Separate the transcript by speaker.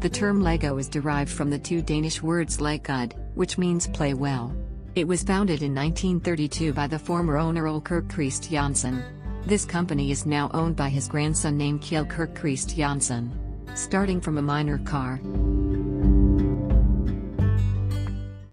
Speaker 1: The term Lego is derived from the two Danish words leg godt, which means play well. It was founded in 1932 by the former owner Ole Kirk Christiansen. This company is now owned by his grandson named Kjeld Kirk Christiansen. Starting from a minor car.